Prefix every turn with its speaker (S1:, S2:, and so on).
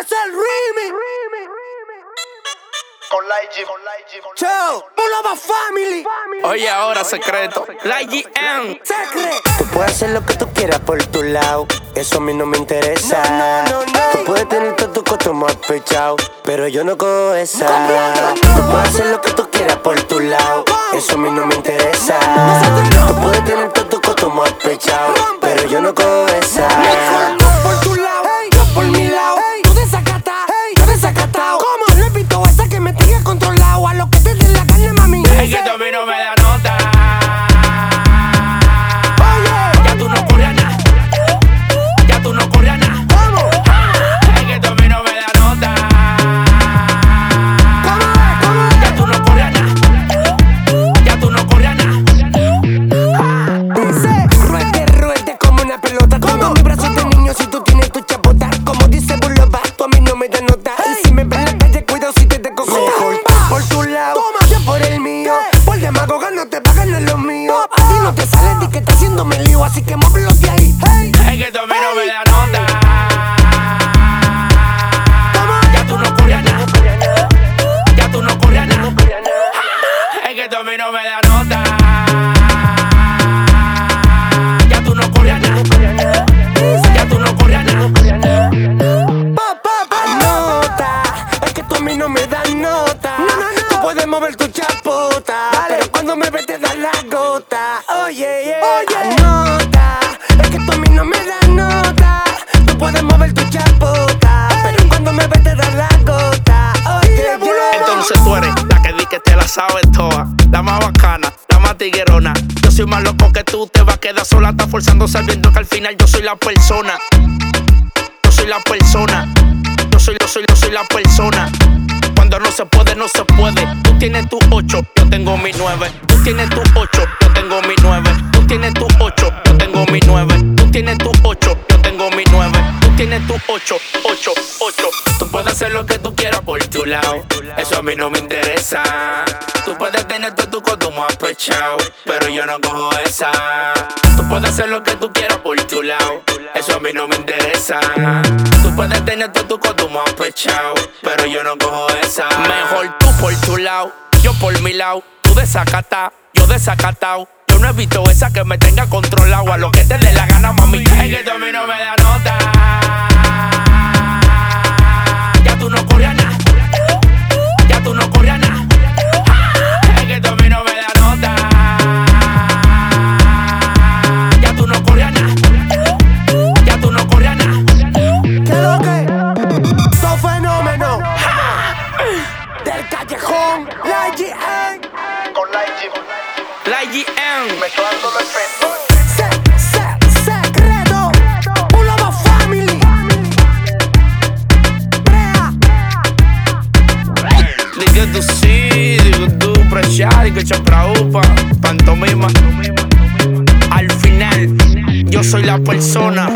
S1: es el remix.
S2: Con con
S1: Chao, Bulova Family.
S3: Oye, ahora secreto. La GM.
S1: Secret.
S4: Tú puedes hacer lo que tú quieras por tu lado, eso a mí no me interesa.
S1: No, no, no, no.
S4: Tú puedes tener todo tu costo más pechado, pero yo no cojo esa. Tú puedes hacer lo que tú quieras por tu lado, eso a mí no me interesa. Tú puedes tener todo tu costo más pechado, pero yo no cojo esa. Demagoga no lo mío. A ti no te sale de que está haciéndome lío, así que móvelo de ahí.
S1: hey,
S3: Es que tú a mí no me da nota.
S1: ¿cómo
S3: Ya tú no corres nada. Ya tú no corres nada. Es que tú a mí no me da nota.
S4: Mover tu chapota,
S1: Dale.
S4: pero cuando me ves te das la gota. Oye, yeah.
S1: Oye.
S4: Anota, es que tú a mí no me das nota. Tú puedes mover tu chapota, pero cuando me ves te das la gota. Oye,
S1: Dile,
S4: yeah.
S3: Entonces tú eres la que di que te la sabes toda. La más bacana, la más tiguerona. Yo soy más loco que tú, te vas a quedar sola. Estás forzando sabiendo que al final yo soy la persona. Yo soy la persona. Yo soy, yo soy, yo soy la persona. Cuando no se puede, no se puede. Tú tienes tu 8, yo tengo mi 9. Tú tienes tu 8, yo tengo mi 9. Tú tienes tu 8, yo tengo mi 9. Tú tienes tu 8, yo tengo mi 9. Tú tienes tu 8, 8, 8. Tú puedes hacer lo que tú quieras por tu lado. Eso a mí no me interesa. Tú puedes tener todo tu consumo apechado, pero yo no cojo esa. Tú puedes hacer lo que tú quieras por tu lado. Eso a mí no me interesa. Puedes tener todo tu consumo apechado, pero yo no cojo esa. Mejor tú por tu lado, yo por mi lado. Tú desacatado, yo desacatado. Yo no evito esa que me tenga controlado. A lo que te dé la gana, mami. Es que a mí no me da que tú sí, di que tú preciar, di que ci preocupa, pantomima. Al final, yo soy la persona